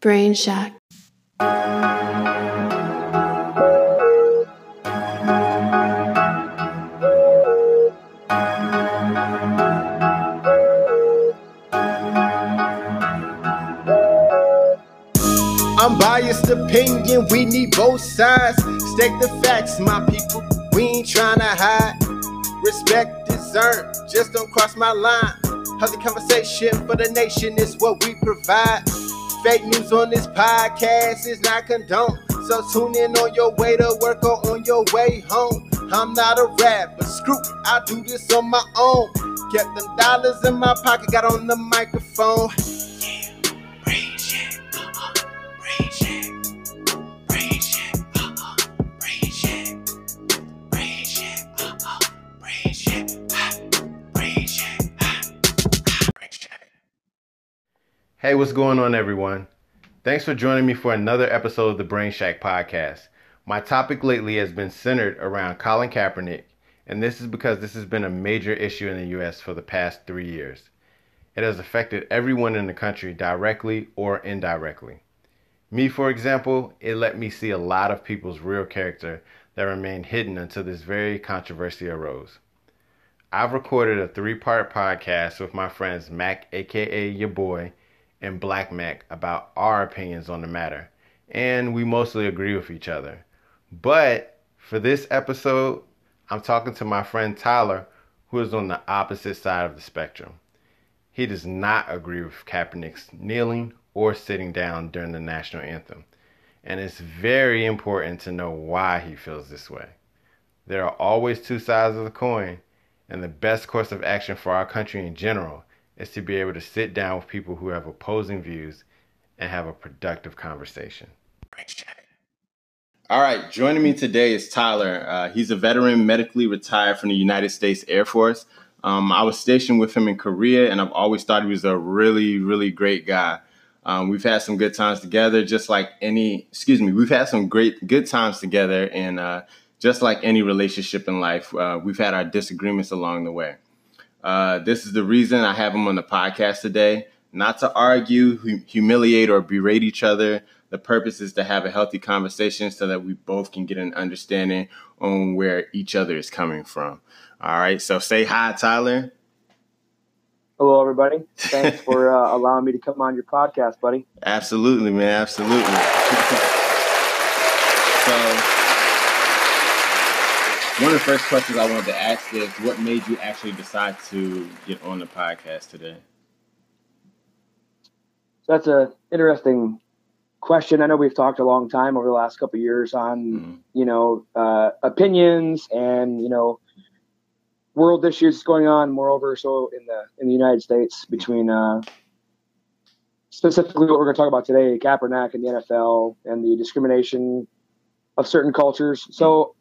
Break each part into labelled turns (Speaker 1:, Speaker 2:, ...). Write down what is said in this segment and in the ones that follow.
Speaker 1: Brain Shack.
Speaker 2: Unbiased opinion, we need both sides. State the facts, my people. We ain't trying to hide. Respect is earned, just don't cross my line. Healthy conversation for the nation is what we provide. Fake news on this podcast is not condoned. So tune in on your way to work or on your way home. I'm not a rapper, screw it, I do this on my own. Kept them dollars in my pocket, got on the microphone.
Speaker 3: Hey, what's going on, everyone? Thanks for joining me for another episode of the Brain Shack podcast. My topic lately has been centered around Colin Kaepernick, and this is because this has been a major issue in the U.S. for the past three years. It has affected everyone in the country directly or indirectly. Me, for example, it let me see a lot of people's real character that remained hidden until this very controversy arose. I've recorded a three part podcast with my friends Mac, aka your boy, and Black Mac about our opinions on the matter, and we mostly agree with each other. But for this episode, I'm talking to my friend Tyler, who is on the opposite side of the spectrum. He does not agree with Kaepernick's kneeling or sitting down during the national anthem, and it's very important to know why he feels this way. There are always two sides of the coin, and the best course of action for our country in general is to be able to sit down with people who have opposing views and have a productive conversation. All right, joining me today is Tyler. Uh, he's a veteran, medically retired from the United States Air Force. Um, I was stationed with him in Korea, and I've always thought he was a really, really great guy. Um, we've had some good times together, just like any. Excuse me, we've had some great, good times together, and uh, just like any relationship in life, uh, we've had our disagreements along the way. Uh, this is the reason I have him on the podcast today. Not to argue, hu- humiliate, or berate each other. The purpose is to have a healthy conversation so that we both can get an understanding on where each other is coming from. All right, so say hi, Tyler.
Speaker 4: Hello, everybody. Thanks for uh, allowing me to come on your podcast, buddy.
Speaker 3: Absolutely, man. Absolutely. so, one of the first questions I wanted to ask is what made you actually decide to get on the podcast today?
Speaker 4: So that's a interesting question. I know we've talked a long time over the last couple years on,
Speaker 3: Mm-hmm.
Speaker 4: you know, uh, opinions and you know, world issues going on. Moreover, so in the in the United States between uh, specifically what we're going to talk about today, Kaepernick and the NFL and the discrimination of certain cultures. So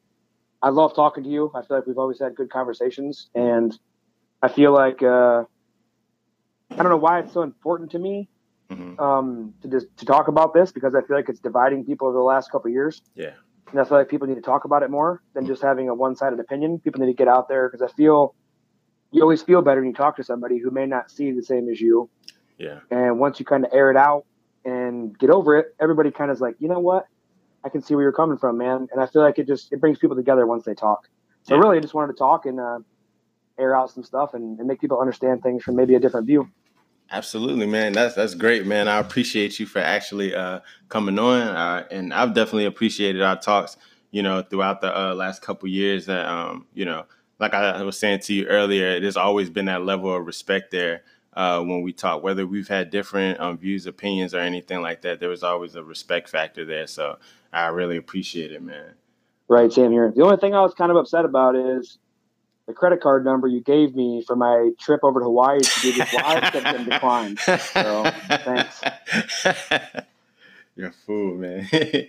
Speaker 4: I love talking to you. I feel like we've always had good conversations, and I feel like uh, I don't know why it's so important to me
Speaker 3: Mhm.
Speaker 4: um, to just to talk about this because I feel like it's dividing people over the last couple of years,
Speaker 3: Yeah.
Speaker 4: and I feel like people need to talk about it more than just having a one-sided opinion. People need to get out there because I feel you always feel better when you talk to somebody who may not see the same as you,
Speaker 3: Yeah.
Speaker 4: and once you kind of air it out and get over it, everybody kind of is like, you know what, I can see where you're coming from, man, and I feel like it just it brings people together once they talk. So
Speaker 3: Yeah.
Speaker 4: really, I just wanted to talk and uh, air out some stuff and, and make people understand things from maybe a different view.
Speaker 3: Absolutely, man. That's that's great, man. I appreciate you for actually uh, coming on, uh, and I've definitely appreciated our talks. You know, throughout the uh, last couple years. That um, you know, like I was saying to you earlier, there's always been that level of respect there uh, when we talk. Whether we've had different um, views, opinions, or anything like that, there was always a respect factor there. So I really appreciate it, man.
Speaker 4: Right, same here. The only thing I was kind of upset about is the credit card number you gave me for my trip over to Hawaii to do this live has been declined. So thanks.
Speaker 3: You're a fool, man.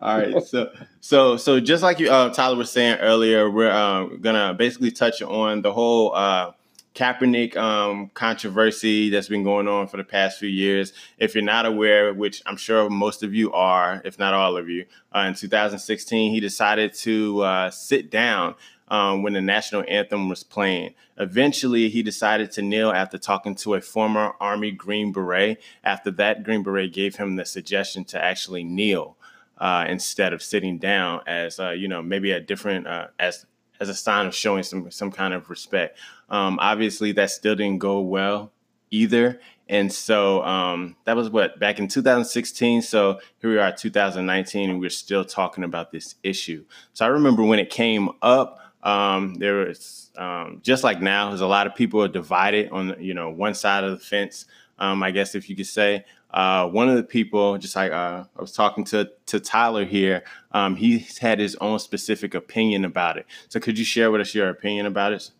Speaker 3: All right, so so so just like you, uh, Tyler was saying earlier, we're uh, gonna basically touch on the whole uh, Kaepernick um, controversy that's been going on for the past few years. If you're not aware, which I'm sure most of you are, if not all of you, uh, in 2016 he decided to uh, sit down um, when the national anthem was playing. Eventually, he decided to kneel after talking to a former Army Green Beret. After that, Green Beret gave him the suggestion to actually kneel uh, instead of sitting down, as uh, you know, maybe a different uh, as as a sign of showing some some kind of respect. Um, obviously, that still didn't go well either. And so um, that was what back in 2016. So here we are, 2019, and we're still talking about this issue. So I remember when it came up, um, there was um, just like now, there's a lot of people are divided on you know one side of the fence. Um, I guess if you could say. Uh, one of the people, just like uh, I was talking to to Tyler here, um, he had his own specific opinion about it. So could you share with us your opinion about it?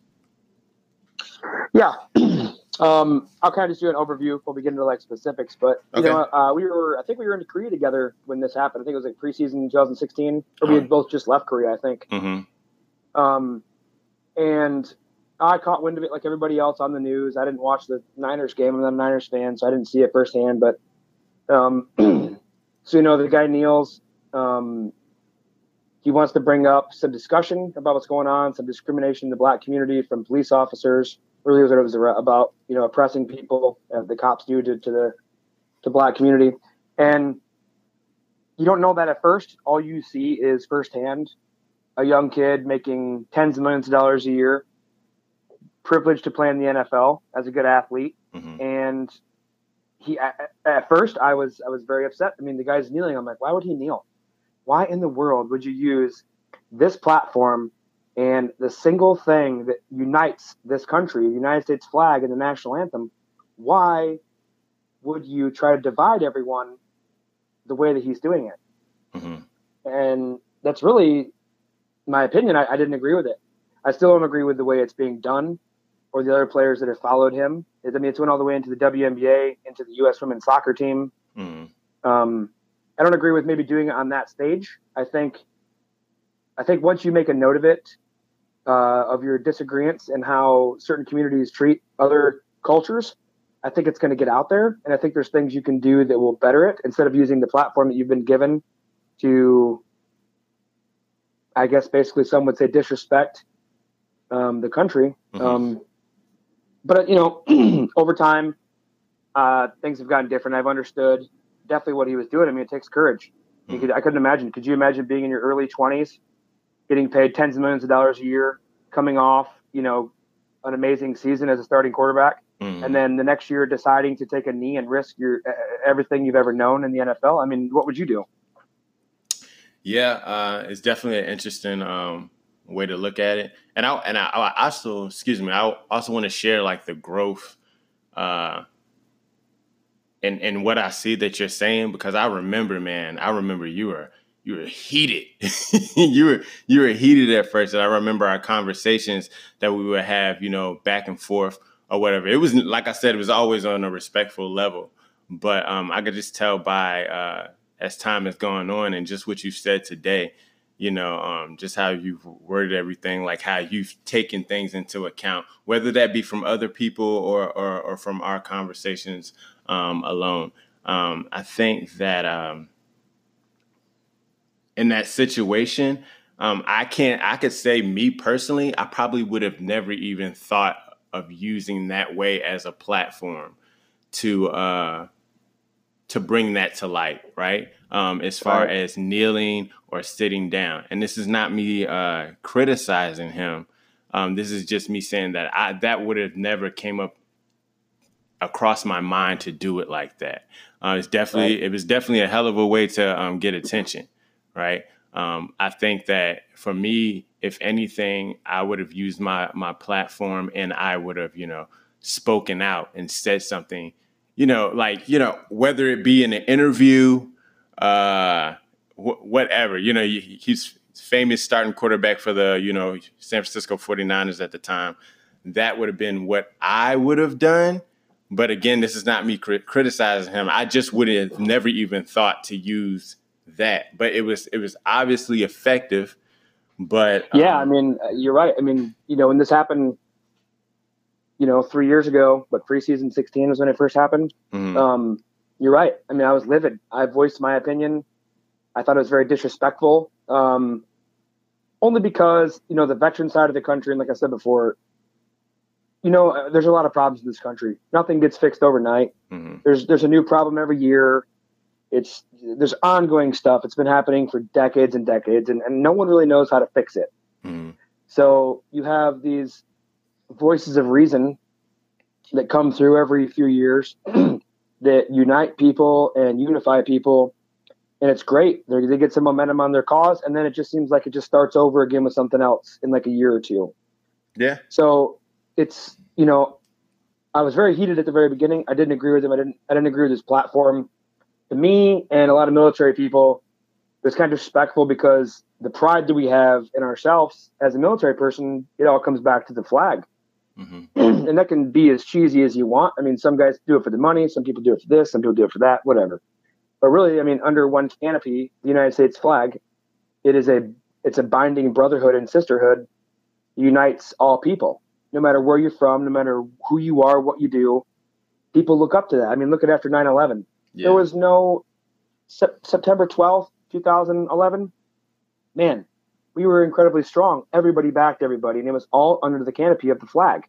Speaker 4: Yeah. Um, I'll kind of just do an overview before we get into like specifics. But you okay. know, uh, we were I think we were in Korea together when this happened. I think it was like preseason 2016, or we had both just left Korea. I think. Mm-hmm. Um, and I caught wind of it like everybody else on the news. I didn't watch the Niners game. I'm not a Niners fan, so I didn't see it firsthand. But um, so you know, the guy kneels. Um, he wants to bring up some discussion about what's going on, some discrimination in the black community from police officers really was what it was about, you know, oppressing people, uh, the cops do to, to the to black community, and you don't know that at first. All you see is firsthand a young kid making tens of millions of dollars a year, privileged to play in the NFL as a good athlete, mm-hmm. and he at, at, first I was I was very upset. I mean, the guy's kneeling. I'm like, why would he kneel? Why in the world would you use this platform and the single thing that unites this country, the United States flag and the national anthem, why would you try to divide everyone the way that he's doing it? Mm-hmm. And that's really my opinion. I, I, didn't agree with it. I still don't agree with the way it's being done or the other players that have followed him. I mean, it's went all the way into the WNBA, into the U.S. women's soccer team. Mm-hmm. Um, I don't agree with maybe doing it on that stage. I think, I think once you make a note of it uh, of your disagreements and how certain communities treat other cultures, I think it's going to get out there. And I think there's things you can do that will better it instead of using the platform that you've been given to, I guess, basically some would say disrespect um, the country. Mm-hmm. Um, but, you know, over time, uh, things have gotten different. I've understood definitely what he was doing. I mean, it takes courage. Mm-hmm. Could, I couldn't imagine. Could you imagine being in your early 20s getting paid tens of millions of dollars a year, coming off, you know, an amazing season as a starting quarterback, mm-hmm. and then the next year deciding to take a knee and risk your everything you've ever known in the NFL. I mean, what would you do?
Speaker 3: Yeah, uh, it's definitely an interesting um, way to look at it, and I and I, I also, excuse me, I also want to share like the growth. Uh, and, and what I see that you're saying because I remember, man, I remember you were you were heated. you were you were heated at first, and I remember our conversations that we would have, you know, back and forth or whatever. It was like I said, it was always on a respectful level, but um, I could just tell by uh, as time has gone on and just what you said today, you know, um, just how you've worded everything, like how you've taken things into account, whether that be from other people or or, or from our conversations um, alone. Um, I think that um, in that situation, um, I can't. I could say me personally, I probably would have never even thought of using that way as a platform to uh, to bring that to light, right? Um, as far right. as kneeling or sitting down, and this is not me uh, criticizing him. Um, this is just me saying that I that would have never came up across my mind to do it like that. Uh, it's definitely right. it was definitely a hell of a way to um, get attention right? Um, I think that for me, if anything, I would have used my my platform and I would have, you know, spoken out and said something, you know, like you know, whether it be in an interview, uh, wh- whatever, you know, he's famous starting quarterback for the you know San Francisco 49ers at the time. That would have been what I would have done. But again, this is not me crit- criticizing him. I just would have never even thought to use that, but it was it was obviously effective. But
Speaker 4: yeah, um, I mean, uh, you're right. I mean, you know, when this happened, you know, three years ago, but preseason 16 was when it first happened. Mm-hmm. Um, you're right. I mean, I was livid. I voiced my opinion. I thought it was very disrespectful. Um, only because you know the veteran side of the country, and like I said before, you know, uh, there's a lot of problems in this country. Nothing gets fixed overnight.
Speaker 3: Mhm.
Speaker 4: There's there's a new problem every year. It's there's ongoing stuff. It's been happening for decades and decades, and, and no one really knows how to fix it.
Speaker 3: Mhm.
Speaker 4: So you have these voices of reason that come through every few years that unite people and unify people. And it's great. They they get some momentum on their cause, and then it just seems like it just starts over again with something else in like a year or two.
Speaker 3: Yeah.
Speaker 4: So it's you know, I was very heated at the very beginning. I didn't agree with him. I didn't I didn't agree with his platform. To me and a lot of military people, it was kind of respectful because the pride that we have in ourselves as a military person, it all comes back to the flag.
Speaker 3: Mhm.
Speaker 4: and that can be as cheesy as you want. I mean, some guys do it for the money, some people do it for this, some people do it for that, whatever. But really, I mean, under one canopy, the United States flag, it is a it's a binding brotherhood and sisterhood, unites all people, no matter where you're from, no matter who you are, what you do. People look up to that. I mean, look at after 9/11.
Speaker 3: Yeah.
Speaker 4: There was no Sep- September 12th, 2011. Man, we were incredibly strong. Everybody backed everybody, and it was all under the canopy of the flag.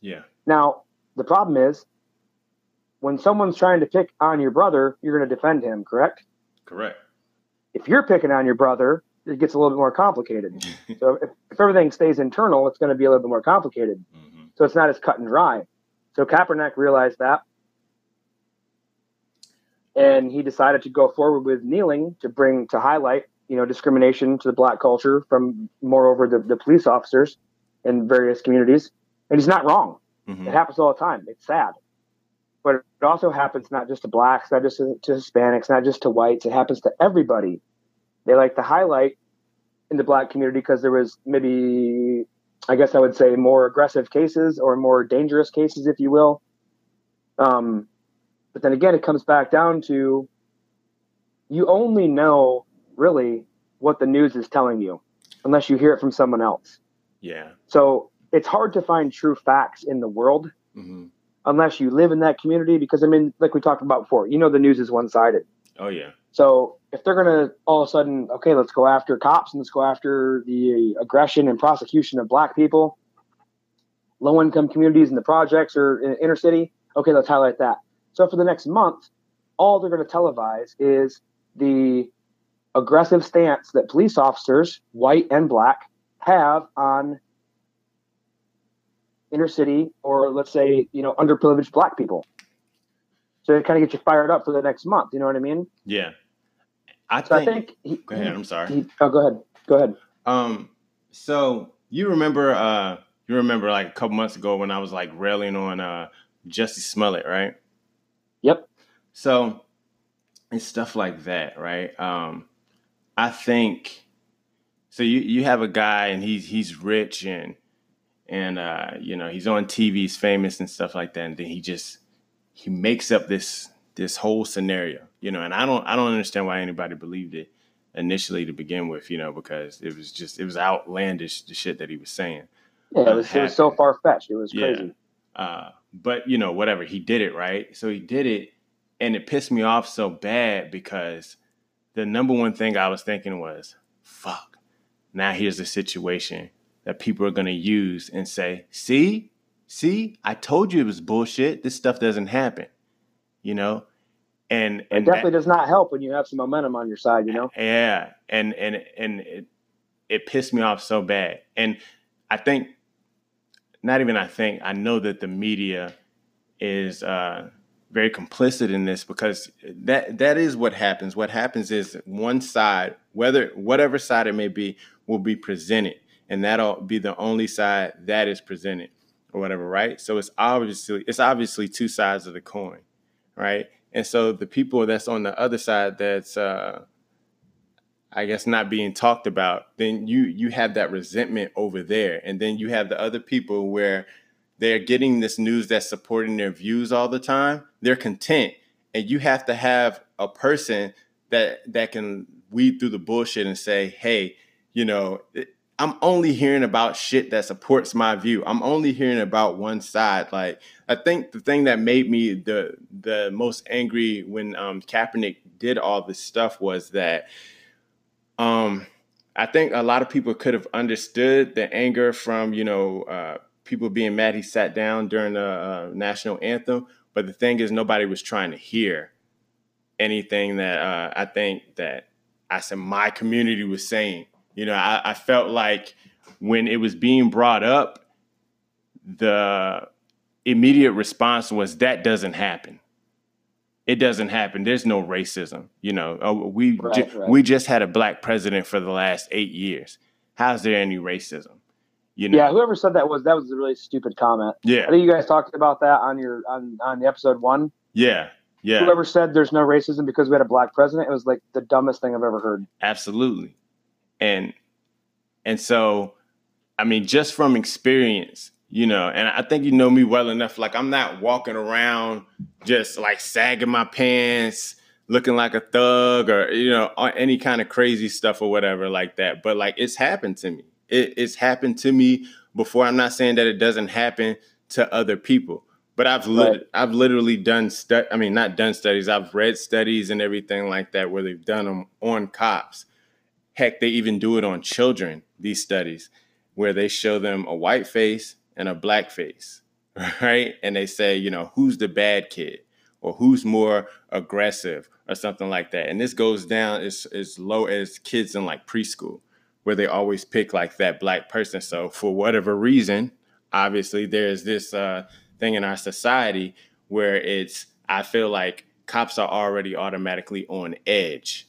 Speaker 3: yeah.
Speaker 4: Now, the problem is when someone's trying to pick on your brother, you're going to defend him, correct?
Speaker 3: Correct.
Speaker 4: If you're picking on your brother, it gets a little bit more complicated. So if, if everything stays internal, it's going to be a little bit more complicated.
Speaker 3: Mhm.
Speaker 4: So it's not as cut and dry. So Kaepernick realized that. And he decided to go forward with kneeling to bring to highlight, you know, discrimination to the black culture from moreover the, the police officers in various communities. And he's not wrong.
Speaker 3: Mhm.
Speaker 4: It happens all the time. It's sad. But it also happens not just to blacks, not just to, to Hispanics, not just to whites. It happens to everybody. They like to highlight in the black community because there was maybe, I guess I would say, more aggressive cases or more dangerous cases, if you will. Um, but then again, it comes back down to you only know really what the news is telling you unless you hear it from someone else.
Speaker 3: Yeah.
Speaker 4: So it's hard to find true facts in the world
Speaker 3: Mhm.
Speaker 4: unless you live in that community because I mean, like we talked about before, you know the news is one sided.
Speaker 3: Oh yeah.
Speaker 4: So if they're gonna all of a sudden, okay, let's go after cops and let's go after the aggression and prosecution of black people, low income communities in the projects or in inner city, okay, let's highlight that. So for the next month, all they're gonna televise is the aggressive stance that police officers, white and black, have on inner city or let's say, you know, underprivileged black people. So it kind of gets you fired up for the next month. You know what I mean?
Speaker 3: Yeah. I
Speaker 4: So
Speaker 3: think,
Speaker 4: I think. He,
Speaker 3: Go ahead. I'm sorry.
Speaker 4: he- oh, go ahead. Go ahead.
Speaker 3: Um, so you remember, uh, you remember like a couple months ago when I was like railing on uh Jussie Smollett, right?
Speaker 4: Yep.
Speaker 3: So it's stuff like that, right? Um, I think so. You you have a guy and he's he's rich and and uh, you know he's on TV, he's famous and stuff like that, and then he just he makes up this this whole scenario, you know. And I don't I don't understand why anybody believed it initially to begin with, you know, because it was just it was outlandish the shit that he was saying.
Speaker 4: Yeah, it was, it was so far fetched. It was
Speaker 3: Yeah.
Speaker 4: crazy.
Speaker 3: Uh, but you know, whatever he did it right. So he did it, and it pissed me off so bad because the number one thing I was thinking was, "Fuck." Now here's a situation that people are gonna use and say, "See, see, I told you it was bullshit. This stuff doesn't happen." You know, and
Speaker 4: It
Speaker 3: and that-
Speaker 4: definitely does not help when you have some momentum on your side. You know.
Speaker 3: yeah, and and and it it pissed me off so bad. And I think not even I think I know that the media is uh, very complicit in this because that that is what happens. What happens is one side, whether whatever side it may be, will be presented, and that'll be the only side that is presented or whatever, right? So it's obviously it's obviously two sides of the coin, right? And so the people that's on the other side that's uh, I guess not being talked about, then you you have that resentment over there, and then you have the other people where they're getting this news that's supporting their views all the time. They're content, and you have to have a person that that can weed through the bullshit and say, "Hey, you know, I'm only hearing about shit that supports my view. I'm only hearing about one side." Like, I think the thing that made me the the most angry when um, Kaepernick did all this stuff was that um I think a lot of people could have understood the anger from you know uh, people being mad he sat down during the uh, national anthem. But the thing is, nobody was trying to hear anything that uh, I think that I said my community was saying. You know, I, I felt like when it was being brought up, the immediate response was that doesn't happen. It doesn't happen. There's no racism. You know, oh, we
Speaker 4: Right,
Speaker 3: ju-
Speaker 4: right.
Speaker 3: we just had a black president for the last eight years. How's there any racism? You know,
Speaker 4: Yeah, whoever said that was that was a really stupid comment.
Speaker 3: Yeah, I
Speaker 4: think you guys talked about that on your on on the episode one.
Speaker 3: yeah, yeah.
Speaker 4: Whoever said there's no racism because we had a black president, it was like the dumbest thing I've ever heard.
Speaker 3: absolutely and and so i mean just from experience you know and i think you know me well enough like i'm not walking around just like sagging my pants looking like a thug or you know any kind of crazy stuff or whatever like that but like it's happened to me it, it's happened to me before i'm not saying that it doesn't happen to other people but I've
Speaker 4: Right.
Speaker 3: I've literally done stu- I mean not done studies I've read studies and everything like that where they've done them on cops Heck, they even do it on children, these studies, where they show them a white face and a black face, right? And they say, you know, who's the bad kid or who's more aggressive or something like that. And this goes down as, as low as kids in like preschool, where they always pick like that black person. So for whatever reason, obviously there's this uh, thing in our society where it's, I feel like cops are already automatically on edge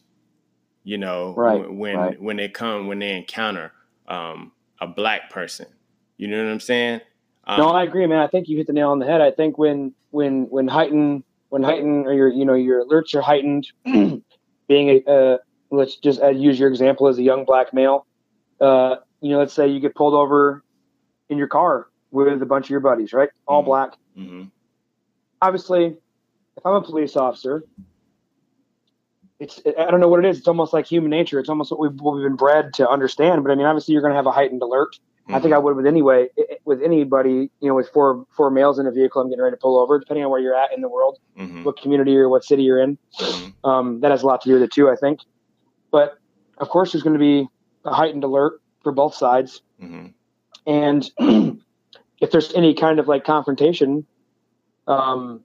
Speaker 3: you know
Speaker 4: Right,
Speaker 3: when when,
Speaker 4: right.
Speaker 3: when they come when they encounter um, a black person you know what i'm saying um,
Speaker 4: no, I agree, man. I think you hit the nail on the head. I think when when when heightened when heightened or your you know your alerts are heightened, being a uh, let's just uh, use your example as a young black male. Uh, you know, let's say you get pulled over in your car with a bunch of your buddies, right? All
Speaker 3: Mhm.
Speaker 4: black.
Speaker 3: mhm,
Speaker 4: obviously, if I'm a police officer, it's I don't know what it is. It's almost like human nature. It's almost what we've, what we've been bred to understand. But I mean, obviously, you're going to have a heightened alert. I think I would with anyway with anybody. You know, with four four males in a vehicle, I'm getting ready to pull over. Depending on where you're at in the world,
Speaker 3: mhm,
Speaker 4: what community or what city you're in,
Speaker 3: mhm,
Speaker 4: um, that has a lot to do with it too. I think. But of course, there's going to be a heightened alert for both sides.
Speaker 3: mhm,
Speaker 4: And if there's any kind of like confrontation um,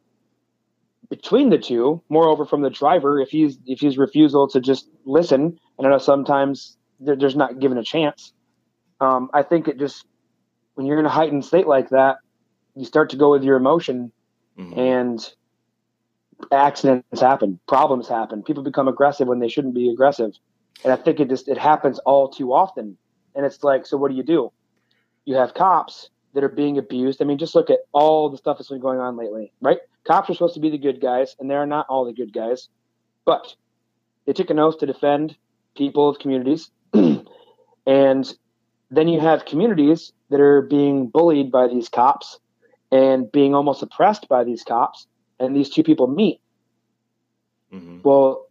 Speaker 4: between the two, moreover from the driver, if he's if he's refusal to just listen, and I know sometimes there, there's not given a chance. Um, I think it just when you're in a heightened state like that, you start to go with your emotion,
Speaker 3: mhm.
Speaker 4: and accidents happen, problems happen. People become aggressive when they shouldn't be aggressive, and I think it just it happens all too often. And it's like, so what do you do? You have cops that are being abused. I mean, just look at all the stuff that's been going on lately, right? Cops are supposed to be the good guys, and they're not all the good guys, but they took an oath to defend people of communities, and then you have communities that are being bullied by these cops and being almost oppressed by these cops and these two people meet
Speaker 3: Mhm.
Speaker 4: well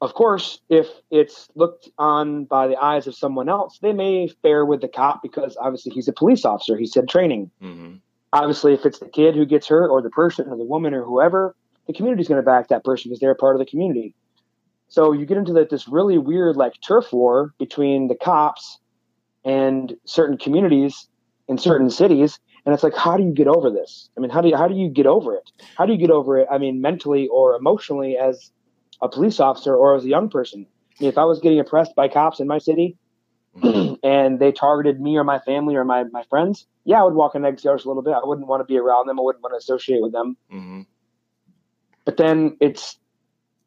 Speaker 4: of course if it's looked on by the eyes of someone else they may fare with the cop because obviously he's a police officer he's had training
Speaker 3: Mhm.
Speaker 4: obviously if it's the kid who gets hurt or the person or the woman or whoever the community's going to back that person because they're part of the community so you get into that this really weird like turf war between the cops and certain communities in certain cities and it's like how do you get over this? I mean how do you how do you get over it? How do you get over it i mean mentally or emotionally as a police officer or as a young person? I mean, if i was getting oppressed by cops in my city
Speaker 3: Mhm.
Speaker 4: and they targeted me or my family or my, my friends yeah i would walk on eggshells a little bit. I wouldn't want to be around them. I wouldn't want to associate with them.
Speaker 3: Mhm.
Speaker 4: but then it's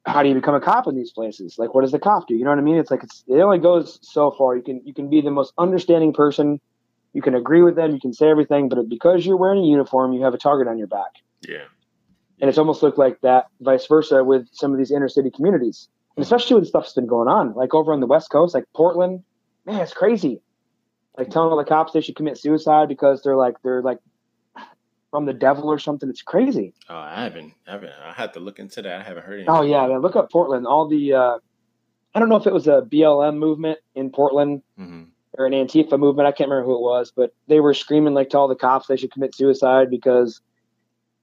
Speaker 4: how do you become a cop in these places? Like what does the cop do? You know what i mean? It's like it's it only goes so far. You can you can be the most understanding person you can agree with them you can say everything but because you're wearing a uniform you have a target on your back.
Speaker 3: Yeah.
Speaker 4: And it's almost looked like that vice versa with some of these inner city communities and especially with stuff that's been going on like over on the west coast like portland. Man it's crazy. Like telling all the cops they should commit suicide because they're like they're like from the devil or something. It's crazy.
Speaker 3: Oh i haven't i haven't i had to look into that. I haven't heard anything.
Speaker 4: Oh yeah, man. Look up Portland. All the uh, I don't know if it was a BLM movement in Portland.
Speaker 3: Mhm.
Speaker 4: Or an Antifa movement. I can't remember who it was, but they were screaming like to all the cops they should commit suicide because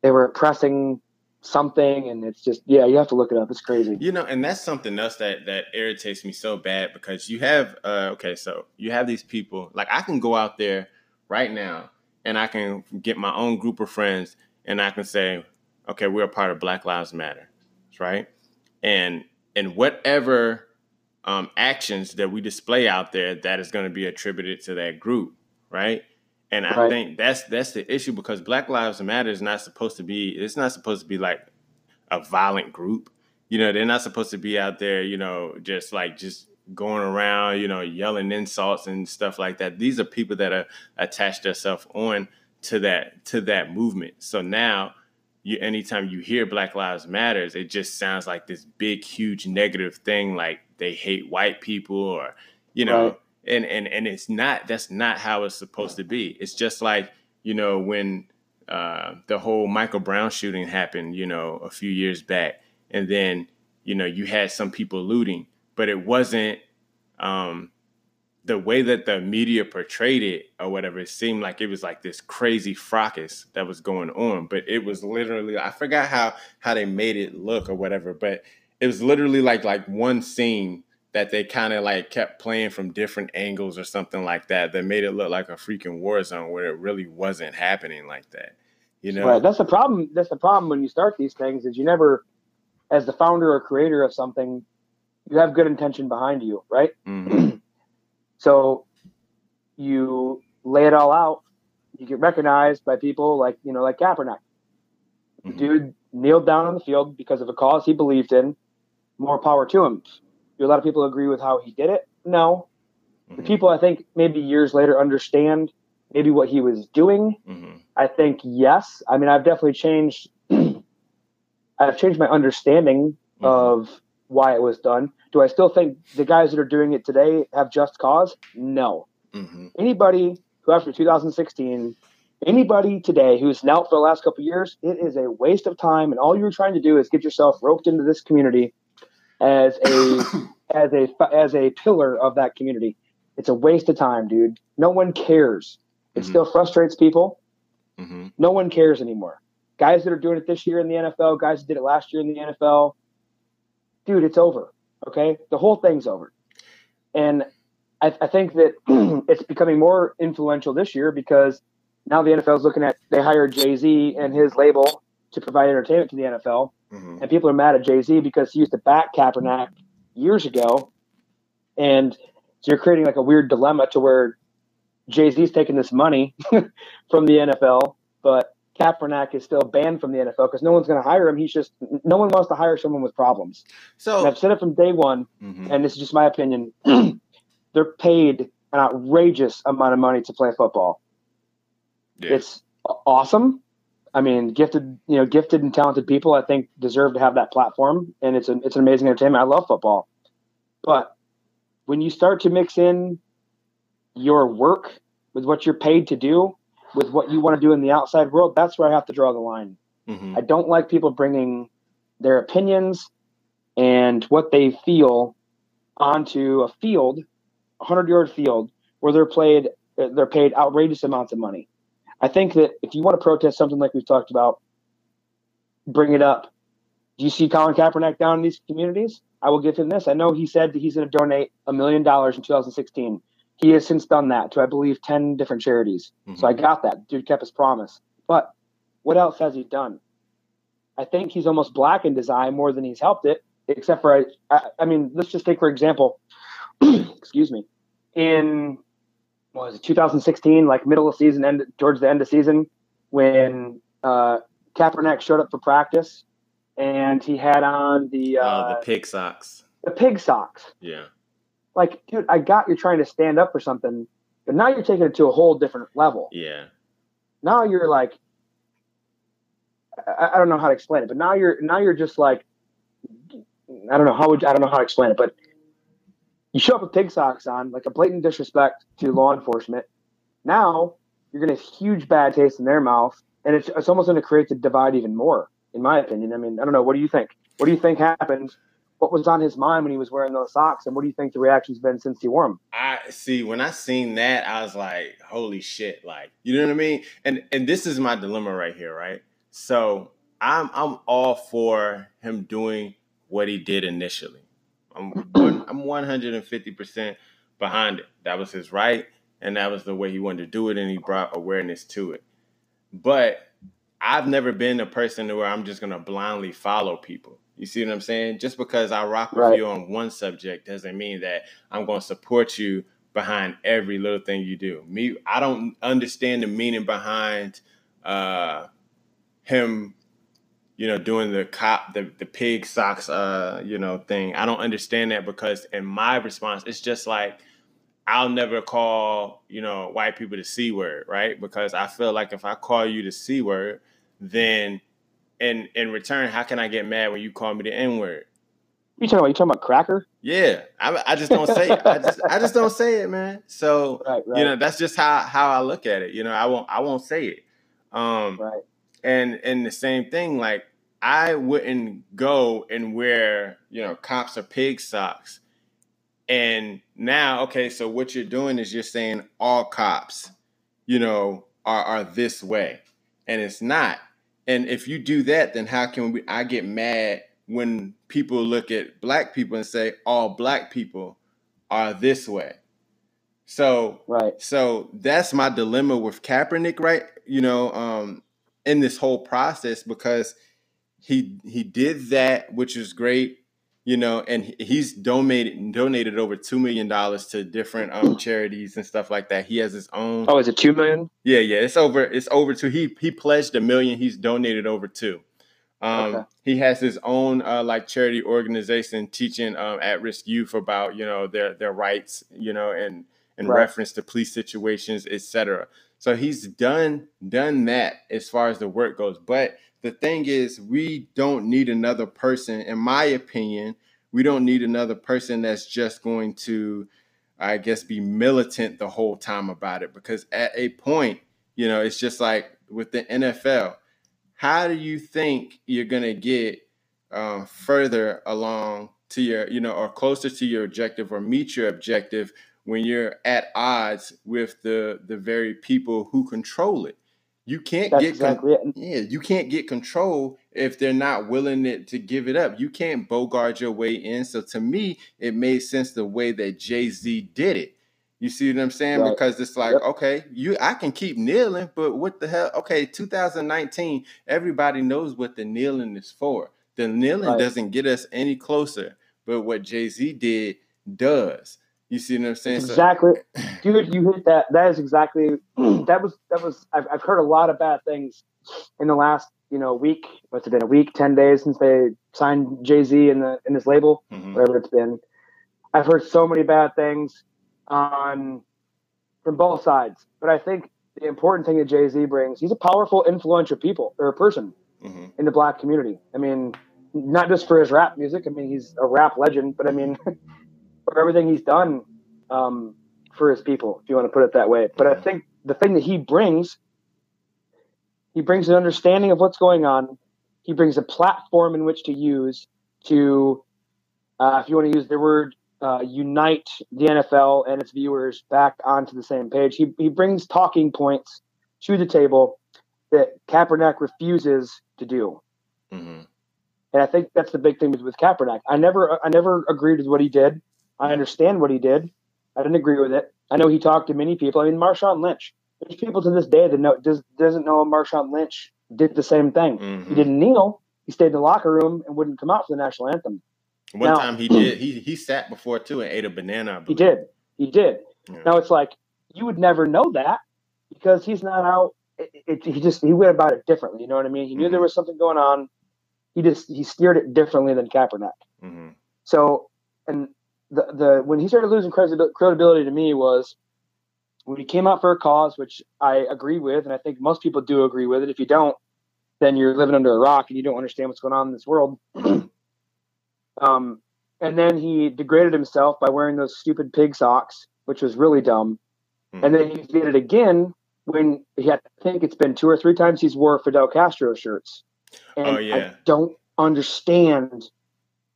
Speaker 4: they were oppressing something, and it's just yeah, you have to look it up. It's crazy.
Speaker 3: You know, and that's something else that that irritates me so bad because you have uh, okay, so you have these people like I can go out there right now and I can get my own group of friends and I can say, okay, we're a part of Black Lives Matter, right? And and whatever um, actions that we display out there, that is going to be attributed to that group, right? And I right. think that's that's the issue because Black Lives Matter is not supposed to be. It's not supposed to be like a violent group. You know, they're not supposed to be out there. You know, just like just going around. You know, yelling insults and stuff like that. These are people that are attached themselves on to that to that movement. So now, you anytime you hear Black Lives Matters, it just sounds like this big, huge negative thing. Like they hate white people, or you know. Right and and and it's not that's not how it's supposed to be it's just like you know when uh, the whole michael brown shooting happened you know a few years back and then you know you had some people looting but it wasn't um, the way that the media portrayed it or whatever it seemed like it was like this crazy fracas that was going on but it was literally i forgot how how they made it look or whatever but it was literally like like one scene that they kind of like kept playing from different angles or something like that that made it look like a freaking war zone where it really wasn't happening like that you know
Speaker 4: right that's the problem that's the problem when you start these things is you never as the founder or creator of something you have good intention behind you right mm-hmm. so you lay it all out you get recognized by people like you know like Kaepernick mm-hmm. dude kneeled down on the field because of a cause he believed in more power to him do a lot of people agree with how he did it? No. Mm-hmm. The people I think maybe years later understand maybe what he was doing. Mm-hmm. I think yes. I mean, I've definitely changed. I've changed my understanding mm-hmm. of why it was done. Do I still think the guys that are doing it today have just cause? No. Mm-hmm. Anybody who after 2016, anybody today who's knelt for the last couple years, it is a waste of time, and all you're trying to do is get yourself roped into this community as a as a as a pillar of that community. It's a waste of time, dude. No one cares. It mm-hmm. still frustrates people. Mm-hmm. No one cares anymore. Guys that are doing it this year in the NFL, guys that did it last year in the NFL, dude, it's over. Okay, the whole thing's over. And I, I think that it's becoming more influential this year because now the NFL is looking at they hired Jay Z and his label to provide entertainment to the NFL Mm-hmm. And people are mad at Jay Z because he used to back Kaepernick years ago. And so you're creating like a weird dilemma to where Jay Z's taking this money from the NFL, but Kaepernick is still banned from the NFL because no one's going to hire him. He's just no one wants to hire someone with problems. So and I've said it from day one, mm-hmm. and this is just my opinion. they're paid an outrageous amount of money to play football. Yeah. It's awesome. I mean, gifted, you know, gifted and talented people, I think, deserve to have that platform, and it's an it's an amazing entertainment. I love football, but when you start to mix in your work with what you're paid to do, with what you want to do in the outside world, that's where I have to draw the line. Mm-hmm. I don't like people bringing their opinions and what they feel onto a field, a hundred yard field, where they're played, they're paid outrageous amounts of money. I think that if you want to protest something like we've talked about, bring it up. Do you see Colin Kaepernick down in these communities? I will give him this. I know he said that he's going to donate a million dollars in 2016. He has since done that to, I believe, 10 different charities. Mm-hmm. So I got that. Dude kept his promise. But what else has he done? I think he's almost blackened his eye more than he's helped it, except for, I, I, I mean, let's just take, for example, excuse me, in was it 2016, like middle of season, end towards the end of season, when uh, Kaepernick showed up for practice and he had on the
Speaker 3: uh, uh, the pig socks.
Speaker 4: The pig socks.
Speaker 3: Yeah.
Speaker 4: Like, dude, I got you're trying to stand up for something, but now you're taking it to a whole different level.
Speaker 3: Yeah.
Speaker 4: Now you're like, I, I don't know how to explain it, but now you're now you're just like, I don't know how would I don't know how to explain it, but you show up with pig socks on, like a blatant disrespect to law enforcement. Now you're going to huge bad taste in their mouth, and it's, it's almost going to create the divide even more, in my opinion. I mean, I don't know. What do you think? What do you think happened? What was on his mind when he was wearing those socks, and what do you think the reaction's been since he wore them?
Speaker 3: I see. When I seen that, I was like, "Holy shit!" Like, you know what I mean? And and this is my dilemma right here, right? So I'm I'm all for him doing what he did initially. I'm one, I'm 150 percent behind it. That was his right, and that was the way he wanted to do it, and he brought awareness to it. But I've never been a person where I'm just gonna blindly follow people. You see what I'm saying? Just because I rock with
Speaker 4: Right.
Speaker 3: you on one subject doesn't mean that I'm gonna support you behind every little thing you do. Me, I don't understand the meaning behind uh him, you know, doing the cop the, the pig socks uh, you know, thing. I don't understand that because in my response, it's just like I'll never call, you know, white people the C word, right? Because I feel like if I call you the C word, then in in return, how can I get mad when you call me the N word?
Speaker 4: You talking about? You talking about cracker?
Speaker 3: Yeah, I, I just don't say it. I just I just don't say it, man. So
Speaker 4: Right, right,
Speaker 3: you know, that's just how how I look at it. You know, I won't I won't say it. Um,
Speaker 4: right.
Speaker 3: and and the same thing, like I wouldn't go and wear you know cops or pig socks. And now, okay, so what you're doing is you're saying all cops, you know, are are this way, and it's not. And if you do that, then how can we? I get mad when people look at black people and say all black people are this way. So
Speaker 4: Right.
Speaker 3: so that's my dilemma with Kaepernick, right? You know, um, in this whole process because he he did that, which is great, you know, and he's donated donated over two million dollars to different um charities and stuff like that. He has his own.
Speaker 4: Oh, is it two million?
Speaker 3: Yeah, yeah, it's over. It's over to he he pledged a million. He's donated over two. Um,
Speaker 4: Okay.
Speaker 3: He has his own uh, like charity organization teaching um, at risk youth about you know their their rights, you know, and in
Speaker 4: Right.
Speaker 3: reference to police situations, etc. So he's done done that as far as the work goes. But the thing is, we don't need another person. In my opinion, we don't need another person that's just going to, I guess, be militant the whole time about it. Because at a point, you know, it's just like with the NFL. How do you think you're gonna get uh, further along to your, you know, or closer to your objective or meet your objective when you're at odds with the the very people who control it? You can't
Speaker 4: That's
Speaker 3: get con-
Speaker 4: exactly it.
Speaker 3: yeah, you can't get control if they're not willing it, to give it up. You can't bogart your way in. So to me, it made sense the way that Jay Z did it. You see what I'm saying?
Speaker 4: Right.
Speaker 3: Because it's like,
Speaker 4: Yep.
Speaker 3: okay, you I can keep kneeling, but what the hell? Okay, 2019, everybody knows what the kneeling is for. The kneeling
Speaker 4: Right.
Speaker 3: doesn't get us any closer, but what Jay Z did does. You see what I'm saying?
Speaker 4: Exactly, dude. You hit that. That is exactly. that was that was. I've I've heard a lot of bad things in the last you know week. What's it been? A week, ten days since they signed Jay Z in the in this label,
Speaker 3: Mhm.
Speaker 4: whatever it's been. I've heard so many bad things on from both sides, but I think the important thing that Jay Z brings, he's a powerful, influential people or person
Speaker 3: Mhm.
Speaker 4: in the black community. I mean, not just for his rap music. I mean, he's a rap legend, but I mean, for everything he's done um, for his people, if you want to put it that way. But I think the thing that he brings, he brings an understanding of what's going on. He brings a platform in which to use to, uh, if you want to use the word, uh, unite the NFL and its viewers back onto the same page. He, he brings talking points to the table that Kaepernick refuses to do.
Speaker 3: Mhm.
Speaker 4: And I think that's the big thing with, with Kaepernick. I never, I never agreed with what he did. I understand what he did. I didn't agree with it. I know he talked to many people. I mean, Marshawn Lynch. There's people to this day that know does doesn't know Marshawn Lynch did the same thing. He
Speaker 3: Mhm.
Speaker 4: didn't kneel. He stayed in the locker room and wouldn't come out for the national anthem.
Speaker 3: One
Speaker 4: Now-
Speaker 3: time he did. He he sat before too and ate a banana.
Speaker 4: He did. He did.
Speaker 3: Yeah.
Speaker 4: Now it's like you would never know that because he's not out. It, it, he just he went about it differently. You know what I mean? He knew there
Speaker 3: Mhm.
Speaker 4: was something going on. He just he steered it differently than Kaepernick.
Speaker 3: Mhm.
Speaker 4: So, and the the when he started losing credibility to me was when he came out for a cause, which I agree with, and I think most people do agree with it. If you don't, then you're living under a rock and you don't understand what's going on in this world. um, and then he degraded himself by wearing those stupid pig socks, which was really dumb. And then he did it again when he had, I think it's been two or three times he's wore Fidel Castro shirts. And
Speaker 3: Oh, yeah.
Speaker 4: I don't understand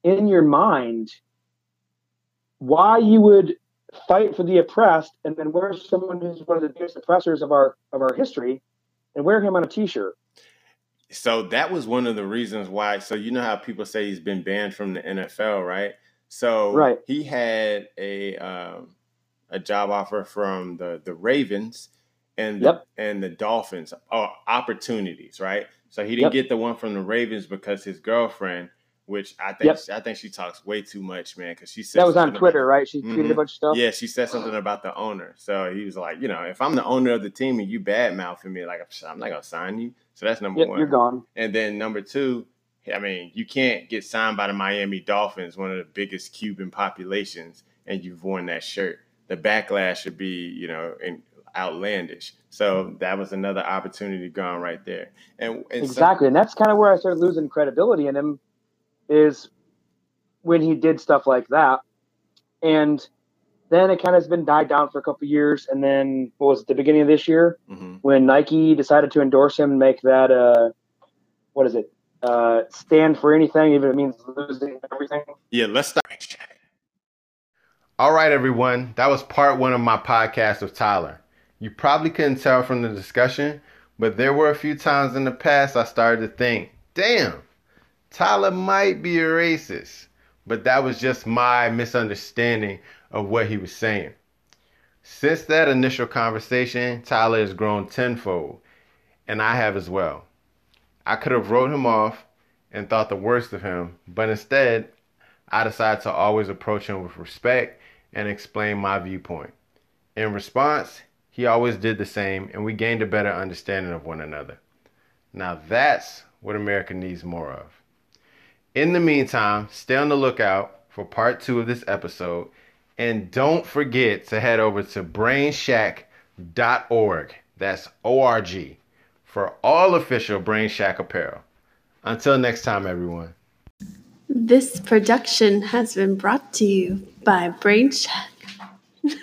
Speaker 4: in your mind why you would fight for the oppressed and then wear someone who's one of the biggest oppressors of our of our history and wear him on a t-shirt.
Speaker 3: so that was one of the reasons why. So you know how people say he's been banned from the NFL, right? So
Speaker 4: Right.
Speaker 3: he had a um, a job offer from the the Ravens and the,
Speaker 4: Yep.
Speaker 3: and the Dolphins, or opportunities, right? So he didn't
Speaker 4: Yep.
Speaker 3: get the one from the Ravens because his girlfriend, which I think I think she talks way too much, man, because she said
Speaker 4: That was on
Speaker 3: something about-
Speaker 4: Twitter, right? She tweeted a
Speaker 3: Mhm.
Speaker 4: bunch of stuff.
Speaker 3: yeah, she said something about the owner. So he was like, you know, if I'm the owner of the team and you bad mouthing me, like I'm not gonna sign you. So that's number
Speaker 4: Yep,
Speaker 3: one.
Speaker 4: you're gone.
Speaker 3: And then number two, I mean, you can't get signed by the Miami Dolphins, one of the biggest Cuban populations, and you've worn that shirt. The backlash should be, you know, in, outlandish. So that was another opportunity gone right there. And, and so-
Speaker 4: Exactly, and that's kind of where I started losing credibility in him. Is when he did stuff like that, and then it kind of has been died down for a couple years, and then what was it, the beginning of this year
Speaker 3: Mhm.
Speaker 4: when Nike decided to endorse him, and make that uh, what is it, uh, stand for anything, even if it means losing everything.
Speaker 3: Yeah, let's start. All right, everyone. That was part one of my podcast with Tyler. You probably couldn't tell from the discussion, but there were a few times in the past I started to think, damn, Tyler might be a racist. But that was just my misunderstanding of what he was saying. Since that initial conversation, Tyler has grown tenfold, and I have as well. I could have wrote him off and thought the worst of him, but instead, I decided to always approach him with respect and explain my viewpoint. In response, he always did the same, and we gained a better understanding of one another. Now that's what America needs more of. In the meantime, stay on the lookout for part two of this episode, and don't forget to head over to brainshack.org. That's O R G for all official Brain Shack apparel. Until next time, everyone.
Speaker 1: This production has been brought to you by Brain Shack.